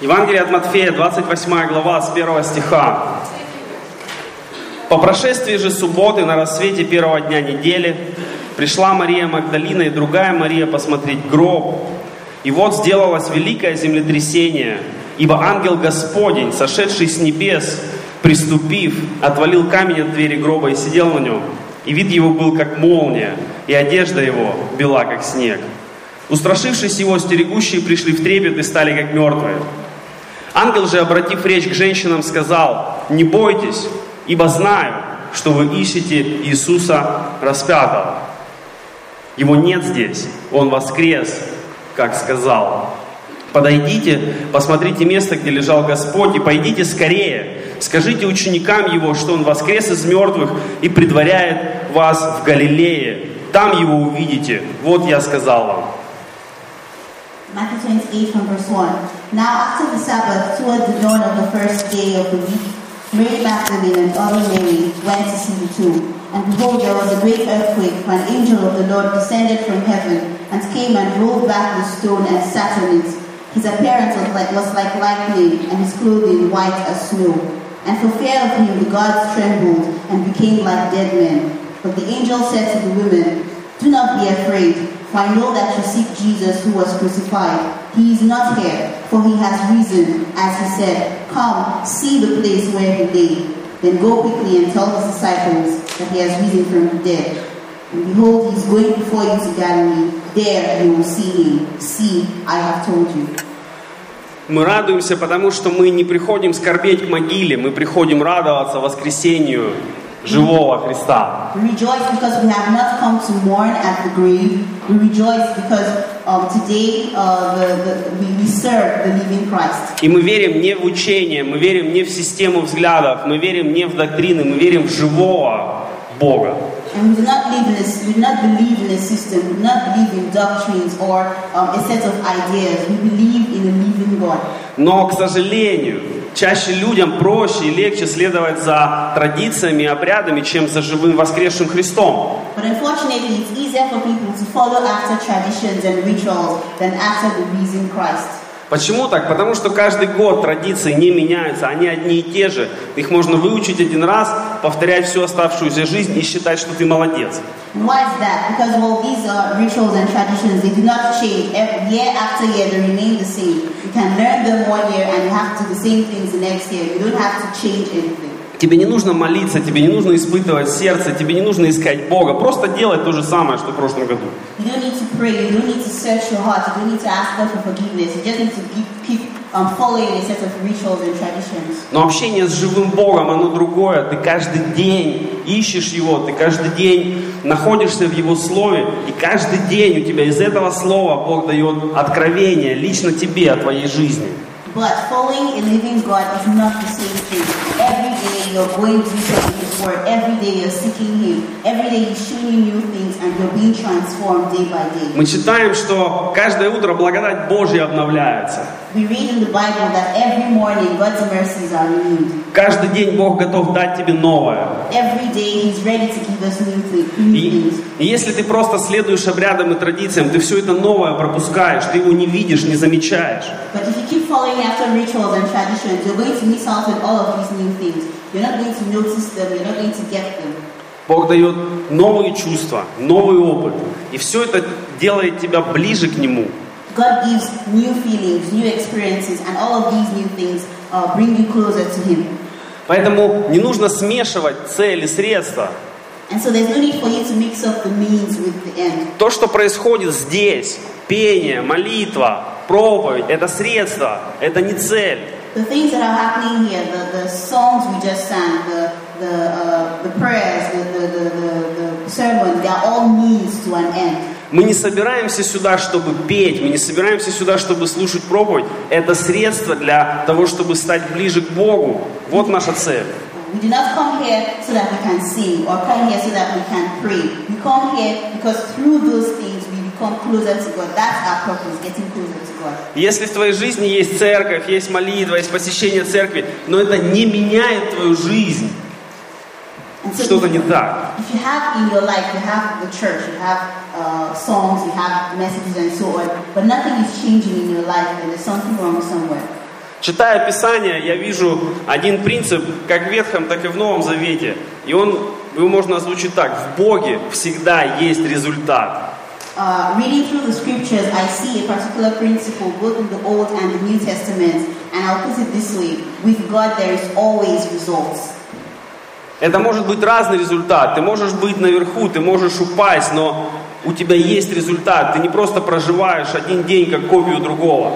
Евангелие от Матфея, 28 глава, с 1 стиха. По прошествии же субботы на рассвете первого дня недели пришла Мария Магдалина и другая Мария посмотреть гроб. И вот сделалось великое землетрясение, ибо ангел Господень, сошедший с небес, приступив, отвалил камень от двери гроба и сидел на нем. И вид его был как молния, и одежда его бела как снег. Устрашившись его, стерегущие пришли в трепет и стали как мертвые. Ангел же, обратив речь к женщинам, сказал, не бойтесь, ибо знаю, что вы ищете Иисуса распятого. Его нет здесь, Он воскрес, как сказал. Подойдите, посмотрите место, где лежал Господь, и пойдите скорее. Скажите ученикам Его, что Он воскрес из мертвых и предваряет вас в Галилее. Там Его увидите. Вот я сказал вам. Matthew 28 from verse 1. Now after the Sabbath, toward the dawn of the first day of the week, Mary Magdalene and other Mary went to see the tomb. And behold, there was a great earthquake, for an angel of the Lord descended from heaven, and came and rolled back the stone and sat on it. His appearance was like, was like lightning, and his clothing white as snow. And for fear of him, the gods trembled and became like dead men. But the angel said to the women, Do not be afraid, for I know that you seek Jesus who was crucified. He is not here, for he has risen, as he said. Come, see the place where he lay. Then go quickly and tell his disciples that he has risen from the dead. And behold, he is going before you to Galilee. There you will see him. See, I have told you. Мы радуемся, потому что мы не приходим скорбеть к могиле, мы приходим радоваться воскресению живого Христа. We rejoice because we have not come to mourn at the grave. We rejoice because um, today uh, the, the, we, we serve the living Christ. И мы верим не в учение, мы верим не в систему взглядов, мы верим не в доктрины, мы верим в живого Бога. And we do not live in a, we do not believe in a system, we do not believe in doctrines or um, a set of ideas. We believe in a living God. Но, к сожалению, чаще людям проще и легче следовать за традициями и обрядами, чем за живым воскресшим Христом. But. Почему так? Потому что каждый год традиции не меняются, они одни и те же. Их можно выучить один раз, повторять всю оставшуюся жизнь и считать, что ты молодец. Why is that? Because well, these uh. Тебе не нужно молиться, тебе не нужно испытывать сердце, тебе не нужно искать Бога. Просто делай то же самое, что в прошлом году. Um. Но общение с живым Богом, оно другое. Ты каждый день ищешь Его, ты каждый день находишься в Его Слове, и каждый день у тебя из этого Слова Бог дает откровение лично тебе о твоей жизни. But following a living God is not the same thing. Every day you're going deeper in His Word. Every day you're seeking Him. Every day He's showing you new things and you're being transformed day by day. Мы читаем, что каждое утро благодать Божья обновляется. We read in the Bible that every morning God's mercies are renewed. Каждый день Бог готов дать тебе новое. Every day He's ready to give us new, thi- new И, если ты просто следуешь обрядам и традициям, ты все это новое пропускаешь, ты его не видишь, не замечаешь. But if you keep following after rituals and traditions, you're going to miss out on all of these new things. You're not going to notice them. You're not going to get them. Бог дает новые чувства, новый опыт. И все это делает тебя ближе к Нему. God gives new feelings, new experiences, and all of these new things uh, bring you closer to Him. Поэтому не нужно смешивать цели, средства. And so there's no need for you to mix up the means with the end. То, что происходит здесь, пение, молитва, проповедь, это средство, это не цель. The things that are happening here, the, the songs we just sang, the, the, uh, the prayers, the, the, the, the, the sermon, they are all means to an end. Мы не собираемся сюда, чтобы петь, мы не собираемся сюда, чтобы слушать проповедь. Это средство для того, чтобы стать ближе к Богу. Вот наша цель. We do not come here so that we can sing or come here so that we can pray. We come here because through those things we become closer to God. That's our purpose, getting closer to God. Если в твоей жизни есть церковь, есть молитва, есть посещение церкви, но это не меняет твою жизнь, что-то if, не так. if you have in your life, you have the church, you have uh, songs, you have messages and so on, but nothing is changing in your life, then there's something wrong somewhere. Читая Писание, я вижу один принцип, как в Ветхом, так и в Новом Завете. И он, его можно озвучить так. В Боге всегда есть результат. Uh, reading through the scriptures, I see a particular principle both in the Old and the New Testaments, and I'll put it this way: with God, there is always results. Это может быть разный результат. Ты можешь быть наверху, ты можешь упасть, но у тебя есть результат. Ты не просто проживаешь один день как копию другого.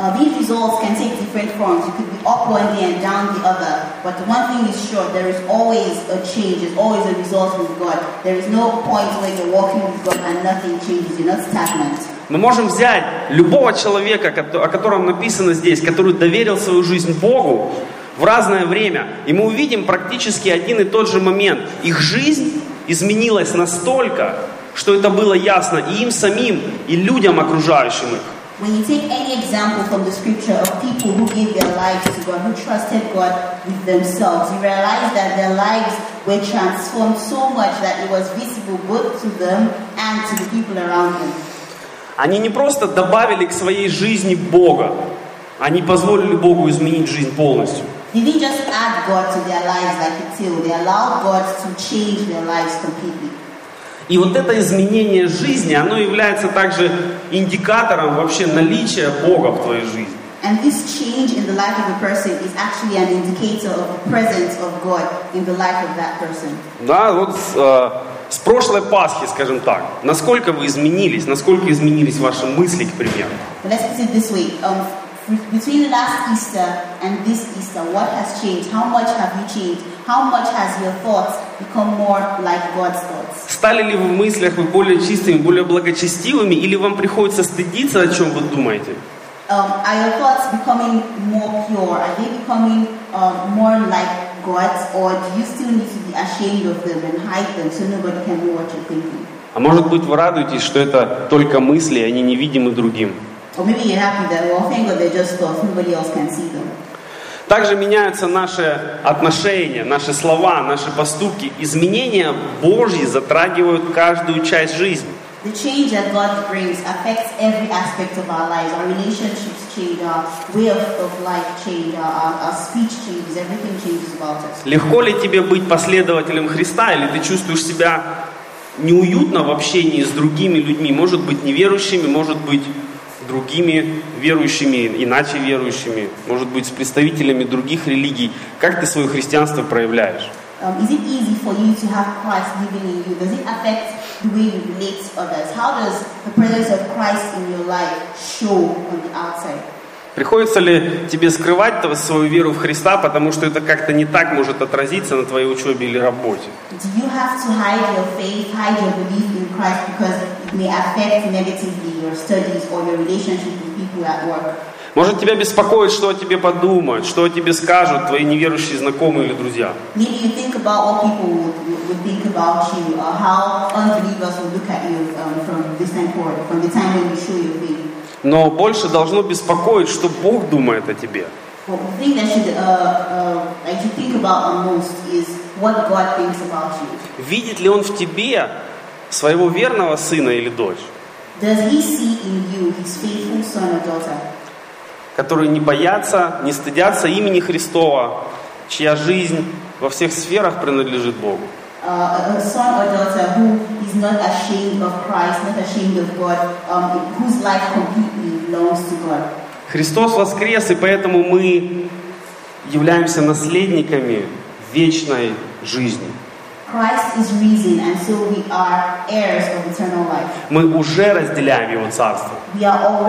Uh, these results can take different forms. You could be up one day and down the other. But one thing is sure, there is always a change. There's always a result with God. There is no point where you're walking with God and nothing changes. You're not stagnant. Мы можем взять любого человека, о котором написано здесь, который доверил свою жизнь Богу в разное время, и мы увидим практически один и тот же момент. Их жизнь изменилась настолько, что это было ясно и им самим, и людям, окружающим их. When you take any example from the scripture of people who gave their lives to God, who trusted God with themselves, you realize that their lives were transformed so much that it was visible both to them and to the people around them. Они не просто добавили к своей жизни Бога, они позволили Богу изменить жизнь полностью. They didn't just add God to their lives like a tail, they allowed God to change their lives completely. И вот это изменение жизни, оно является также индикатором вообще наличия Бога в твоей жизни. And this change in the life of a person is actually an indicator of the presence of God in the life of that person. Да, вот с, э, с прошлой Пасхи, скажем так, насколько вы изменились, насколько изменились ваши мысли, к примеру. But let's put it this way. Um, between last Easter and this Easter, what has changed? How much have you changed? How much has your thoughts become more like God's thoughts? Стали ли вы в мыслях вы более чистыми, более благочестивыми, или вам приходится стыдиться, о чем вы думаете? Um, are your thoughts becoming more pure? Are they becoming um, more like God's, or do you still need to be ashamed of them and hide them so nobody can know what you're thinking? А может быть, вы радуетесь, что это только мысли, они невидимы другим. Or maybe you're happy that, well, thank God they're just thoughts, nobody else can see them. Также меняются наши отношения, наши слова, наши поступки. Изменения Божьи затрагивают каждую часть жизни. The change that God brings affects every aspect of our lives. Our relationships change, our way of, of life change, our, our, our speech changes, everything changes about us. Легко ли тебе быть последователем Христа, или ты чувствуешь себя неуютно в общении с другими людьми, может быть неверующими, может быть другими верующими, иначе верующими, может быть с представителями других религий. Как ты свое христианство проявляешь? Um, is it easy for you to have Christ living in you? Does it affect the way you relate to others? How does the presence of Christ in your life show on the outside? Приходится ли тебе скрывать свою веру в Христа, потому что это как-то не так может отразиться на твоей учебе или работе? Do you have to hide your faith, hide your belief in Christ because it may affect negatively your studies or your relationship with people at work? Может тебя беспокоит, что о тебе подумают, что о тебе скажут твои неверующие знакомые или друзья? Maybe you think about what people would, would think about you, or how unbelievers will look at you um, from this time forward, from the time when you show your faith. Но больше должно беспокоить, что Бог думает о тебе. Uh, uh. Видит ли Он в тебе своего верного сына или дочь, которые не боятся, не стыдятся имени Христова, чья жизнь во всех сферах принадлежит Богу? uh, a a son or daughter who is not ashamed of Christ, not ashamed of God, um, whose life completely belongs to God? Христос воскрес, и поэтому мы являемся наследниками вечной жизни. Мы уже разделяем Его Царство. Uh.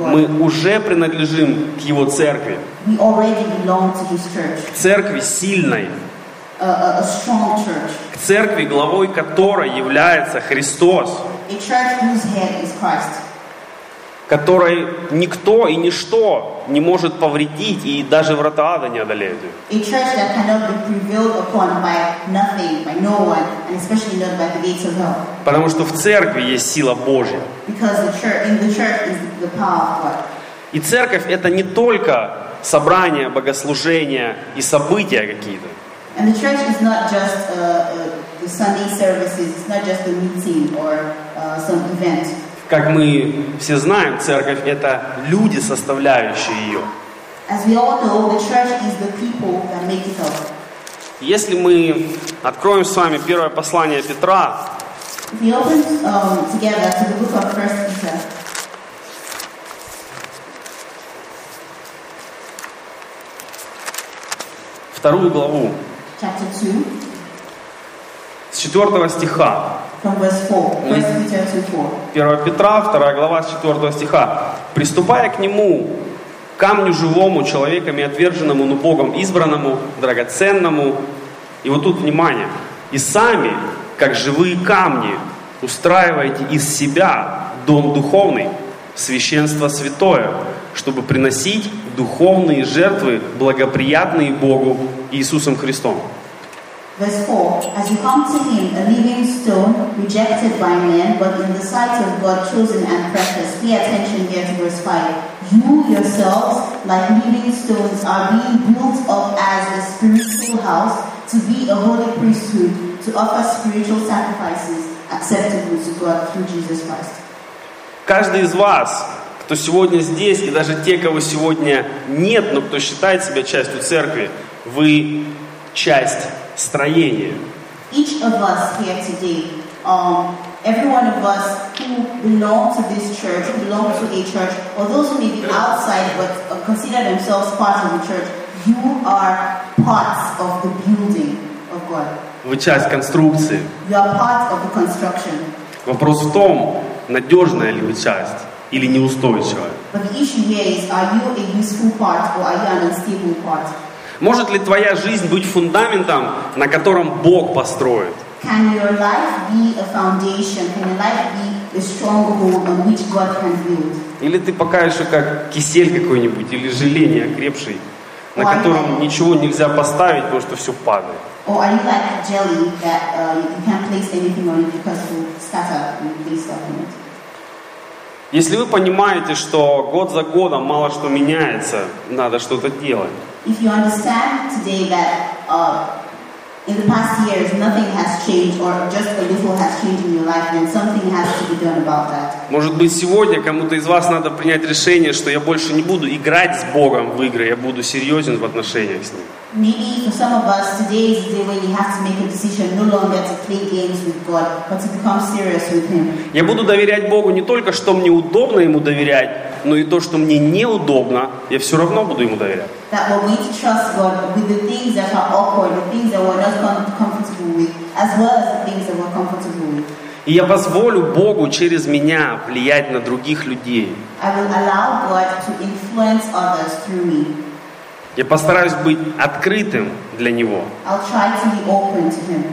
Мы уже принадлежим к Его Церкви. К Церкви сильной, к Церкви, главой которой является Христос, a church whose head is Christ, которой никто и ничто не может повредить, и даже врата ада не одолеют ее. Потому что в Церкви есть сила Божья. И Церковь это не только собрания, богослужения и события какие-то. And the church is not just uh, uh, the Sunday services, it's not just a meeting or uh, some event. Как мы все знаем, церковь это люди, составляющие ее. As we all know, the church is the people that make it up. Если мы откроем с вами первое послание Петра, If we open um, together to the book of First Peter, вторую главу, chapter 2, с 4 стиха, from verse 4. First Peter 2 4. 1 Петра, 2 глава, с 4 стиха. «Приступая к нему, камню живому, человеками отверженному, но Богом избранному, драгоценному». И вот тут внимание. «И сами, как живые камни, устраиваете из себя дом духовный, священство святое, чтобы приносить духовные жертвы, благоприятные Богу Иисусом Христом». Verse 4 As you come to him, a living stone, rejected by men, but in the sight of God chosen and precious. Pay attention here to verse 5. You yourselves, like living stones, are being built up as a spiritual house to be a holy priesthood, to offer spiritual sacrifices acceptable to God through Jesus Christ. Каждый из вас, кто сегодня здесь, и даже те, кого сегодня нет, но кто считает себя частью церкви, вы часть строения. Each of us here today, um, every one of us who belong to this church, who belong to a church, or those who may be outside but uh, consider themselves part of the church, you are parts of the building of God. Вы часть конструкции. You are part of the construction. Вопрос в том, надежная ли вы часть или неустойчивая. But the issue here is, are you a useful part or are you an unstable part? Может ли твоя жизнь быть фундаментом, на котором Бог построит? Can your life be a foundation? Can your life be a stronghold on which God can build? Или ты пока еще как кисель какой-нибудь или желе неокрепший, на котором ничего нельзя поставить, потому что все падает? Or are you like jelly that uh, you can't place anything on it because it will scatter and place stuff in it? Если вы понимаете, что год за годом мало что меняется, надо что-то делать. If you understand today that uh, in the past years nothing has changed or just a little has changed in your life, then something has to be done about that. Может быть, сегодня кому-то из вас надо принять решение, что я больше не буду играть с Богом в игры, я буду серьезен в отношениях с Ним. Maybe for some of us, today is the day when you have to make a decision no longer to play games with God, but to become serious with Him. Я буду доверять Богу не только, что мне удобно Ему доверять, но и то, что мне неудобно, я все равно буду Ему доверять. That we're going to trust God with the things that are awkward, the things that we're not com- comfortable with, as well as the things that we're comfortable with. И я позволю Богу через меня влиять на других людей. I will allow God to influence others through me. Я постараюсь быть открытым для Него. I'll try to be open to Him.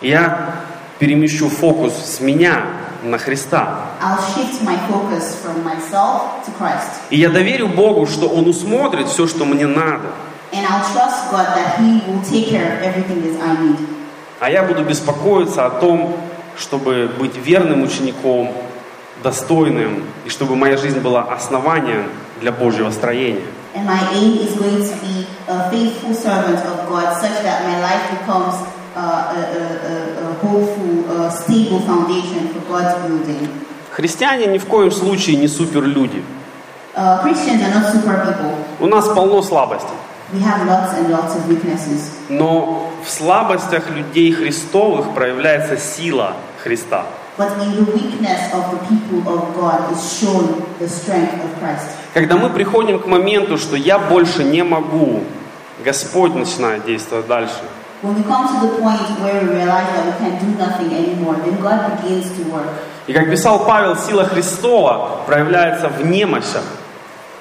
Я перемещу фокус с меня на Христа. И я доверю Богу, что Он усмотрит все, что мне надо. А я буду беспокоиться о том, чтобы быть верным учеником, достойным, и чтобы моя жизнь была основанием для Божьего строения. And my aim is going to be a faithful servant of God such that my life becomes uh, a, a, a, uh. Христиане ни в коем случае не суперлюди. Uh. У нас полно слабостей. We have lots and lots of weaknesses. Но в слабостях людей Христовых проявляется сила Христа. But in the weakness of the people of God is shown the strength of Christ. Когда мы приходим к моменту, что я больше не могу, Господь начинает действовать дальше. И как писал Павел, сила Христова проявляется в немощах.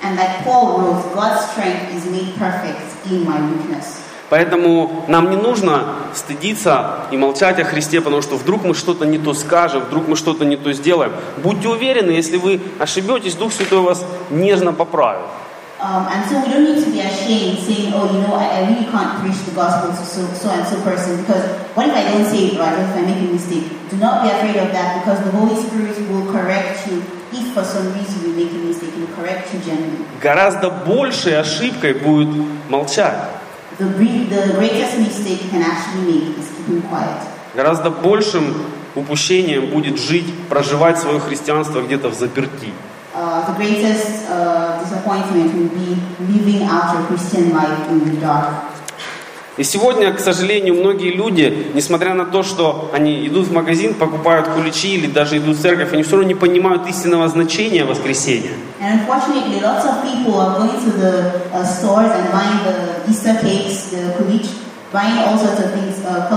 And like Paul wrote, God's strength is made perfect in my weakness. Поэтому нам не нужно стыдиться и молчать о Христе, потому что вдруг мы что-то не то скажем, вдруг мы что-то не то сделаем. Будьте уверены, если вы ошибетесь, Дух Святой вас нежно поправит. Um, and so we don't need to be ashamed saying, oh, you know, I, I really can't preach the gospel to so, so and so person because what if I don't say it right or if I make a mistake? Do not be afraid of that because the Holy Spirit will correct you if for some reason you make a mistake. He will correct you gently. Гораздо большей ошибкой будет молчать. The, the greatest mistake you can actually make is keeping quiet. Гораздо большим упущением будет жить, проживать свое христианство где-то в заперти. Uh, the greatest uh, disappointment will be living out your Christian life in the dark. И сегодня, к сожалению, многие люди, несмотря на то, что они идут в магазин, покупают куличи или даже идут в церковь, они все равно не понимают истинного значения воскресения. Uh, things, uh,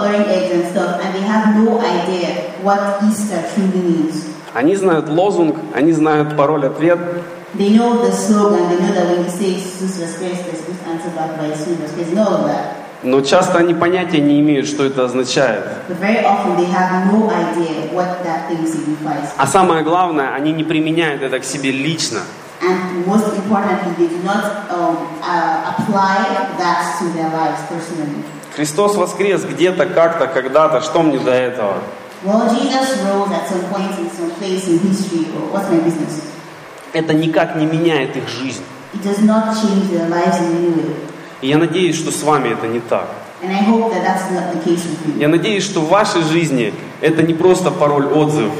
stuff, no Они знают лозунг, они знают пароль-ответ, They know the slogan, they know that when you say Jesus Christ, Jesus answer back by Jesus Christ, they know all that. но часто они понятия не имеют, что это означает. No. А самое главное, они не применяют это к себе лично. Not um, uh. Христос воскрес где-то, как-то, когда-то, что мне до этого? Well, Jesus rose at some point in some place in history, or what's my business? Это никак не меняет их жизнь. It does not change their lives in any way. И я надеюсь, что с вами это не так. And I hope that that's not the case with you. Я надеюсь, что в вашей жизни это не просто пароль-отзыв,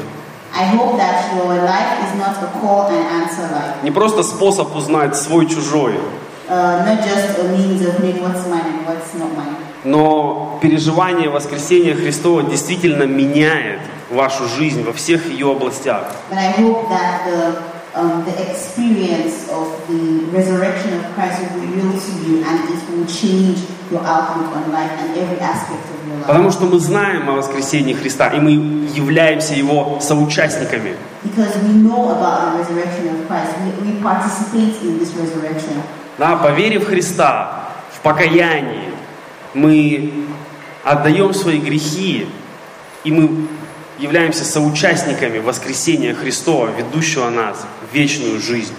I hope that your life is not a call and answer life, не просто способ узнать свой-чужой, uh, not just a means of knowing what's mine and what's not mine. Но переживание воскресения Христова действительно меняет вашу жизнь во всех ее областях. But I hope that the, um, the experience of the resurrection of Christ will be real to you and it will change your outlook on life and every aspect of your life. Потому что мы знаем о воскресении Христа, и мы являемся его соучастниками. Because we know about the resurrection of Christ, we, we participate in this resurrection. Да, по вере в Христа, в покаянии, мы отдаем свои грехи, и мы являемся соучастниками воскресения Христова, ведущего нас в вечную жизнь.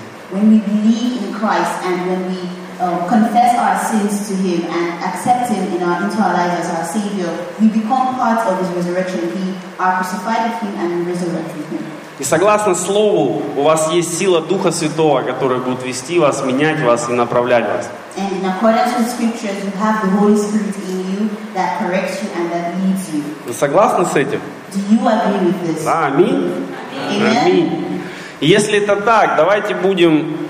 Um. И согласно Слову, у вас есть сила Духа Святого, которая будет вести вас, менять вас и направлять вас. Вы согласны с этим? Да, аминь. Аминь. Если это так, давайте будем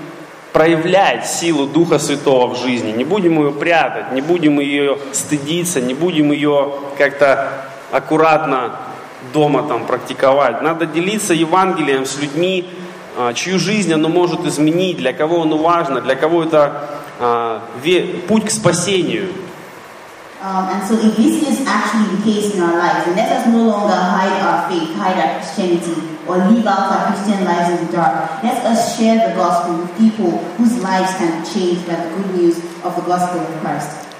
проявлять силу Духа Святого в жизни. Не будем ее прятать, не будем ее стыдиться, не будем ее как-то аккуратно дома там практиковать. Надо делиться Евангелием с людьми, а, чью жизнь оно может изменить, для кого оно важно, для кого это а, ве- путь к спасению. Um, and so, if this is actually the case in our lives, then let us no longer hide our faith, hide our Christianity, or live out our Christian lives in the dark. Let us share the gospel with people whose lives can be changed by the good news of the gospel of Christ.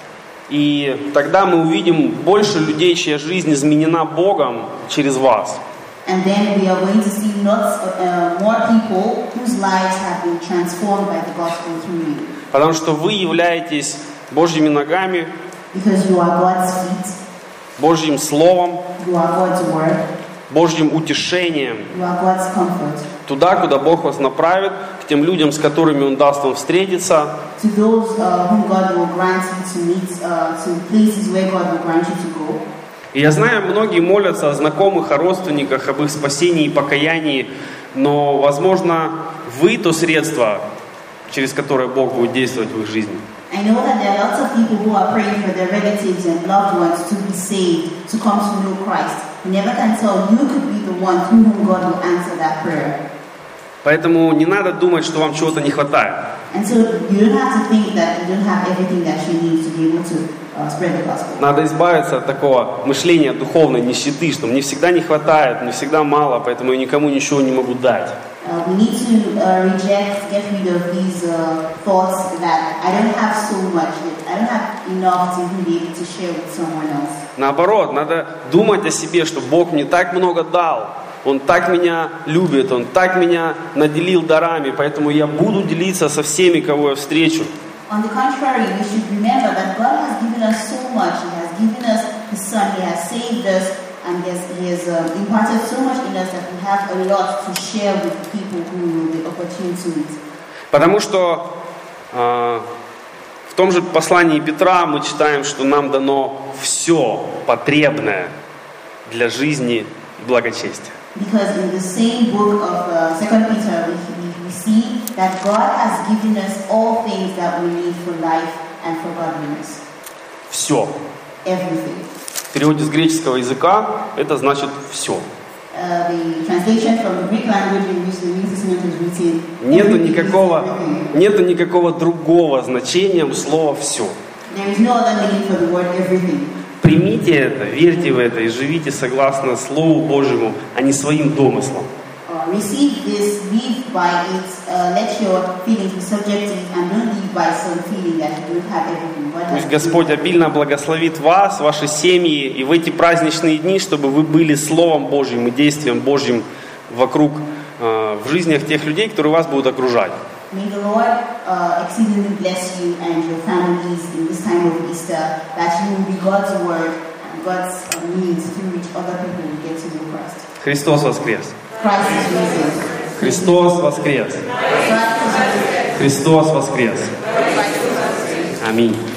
И тогда мы увидим больше людей, чья жизнь изменена Богом через вас. And then we are going to see lots of, uh, more people whose lives have been transformed by the gospel through you. Потому что вы являетесь Божьими ногами, Because you are God's feet, Божьим Словом, you are God's word, Божьим утешением туда, куда Бог вас направит, к тем людям, с которыми Он даст вам встретиться, uh, uh. И я знаю, многие молятся о знакомых, о родственниках, об их спасении и покаянии, но, возможно, вы то средство, через которое Бог будет действовать в их жизни. I know that there are lots of people who are praying for their relatives and loved ones to be saved, to come to know Christ. You never can tell. You could be the one through whom God will answer that prayer. Поэтому не надо думать, что вам чего-то не хватает. Uh. Надо избавиться от такого мышления духовной нищеты, что мне всегда не хватает, мне всегда мало, поэтому я никому ничего не могу дать. Uh, we need to uh, reject, get rid of these uh, thoughts that I don't have so much, that I don't have enough to even be able to share with someone else. Наоборот, надо думать о себе, что Бог мне так много дал, Он так меня любит, Он так меня наделил дарами, поэтому я буду делиться со всеми, кого я встречу. On the contrary, we should remember that God has given us so much. He has given us His Son. He has saved us, and he has, he has uh, imparted so much in us that we have a lot to share with people who will be opportune to it. Потому что э, в том же послании Петра мы читаем, что нам дано все потребное для жизни благочестия. Because in the same book of uh, 2 Peter, we, we, we see that God has given us all things that we need for life and for godliness. Все. Everything. В переводе с греческого языка это значит все. Uh. Нету никакого, нету никакого другого значения у слова все. Примите это, верьте в это и живите согласно Слову Божьему, а не своим домыслам. Uh, receive this, live by it, uh, let your feelings be subjective, and don't Пусть Господь обильно благословит вас, ваши семьи и в эти праздничные дни, чтобы вы были Словом Божьим и действием Божьим вокруг, э, в жизнях тех людей, которые вас будут окружать. May the Lord uh, exceedingly bless you and your families in this time of Easter, that you will be God's word and God's uh, means through which other people will get to know Christ. Христос воскрес! Christ. Христос воскрес! Christ is risen. Христос воскрес! Christ is risen. Аминь.